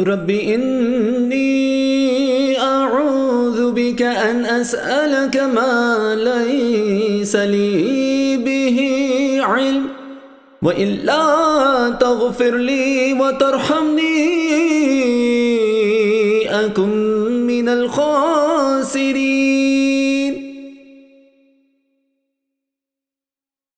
رب إني أعوذ بك أن أسألك ما ليس لي به علم وإلا تغفر لي وترحمني أكن من الخاسرين.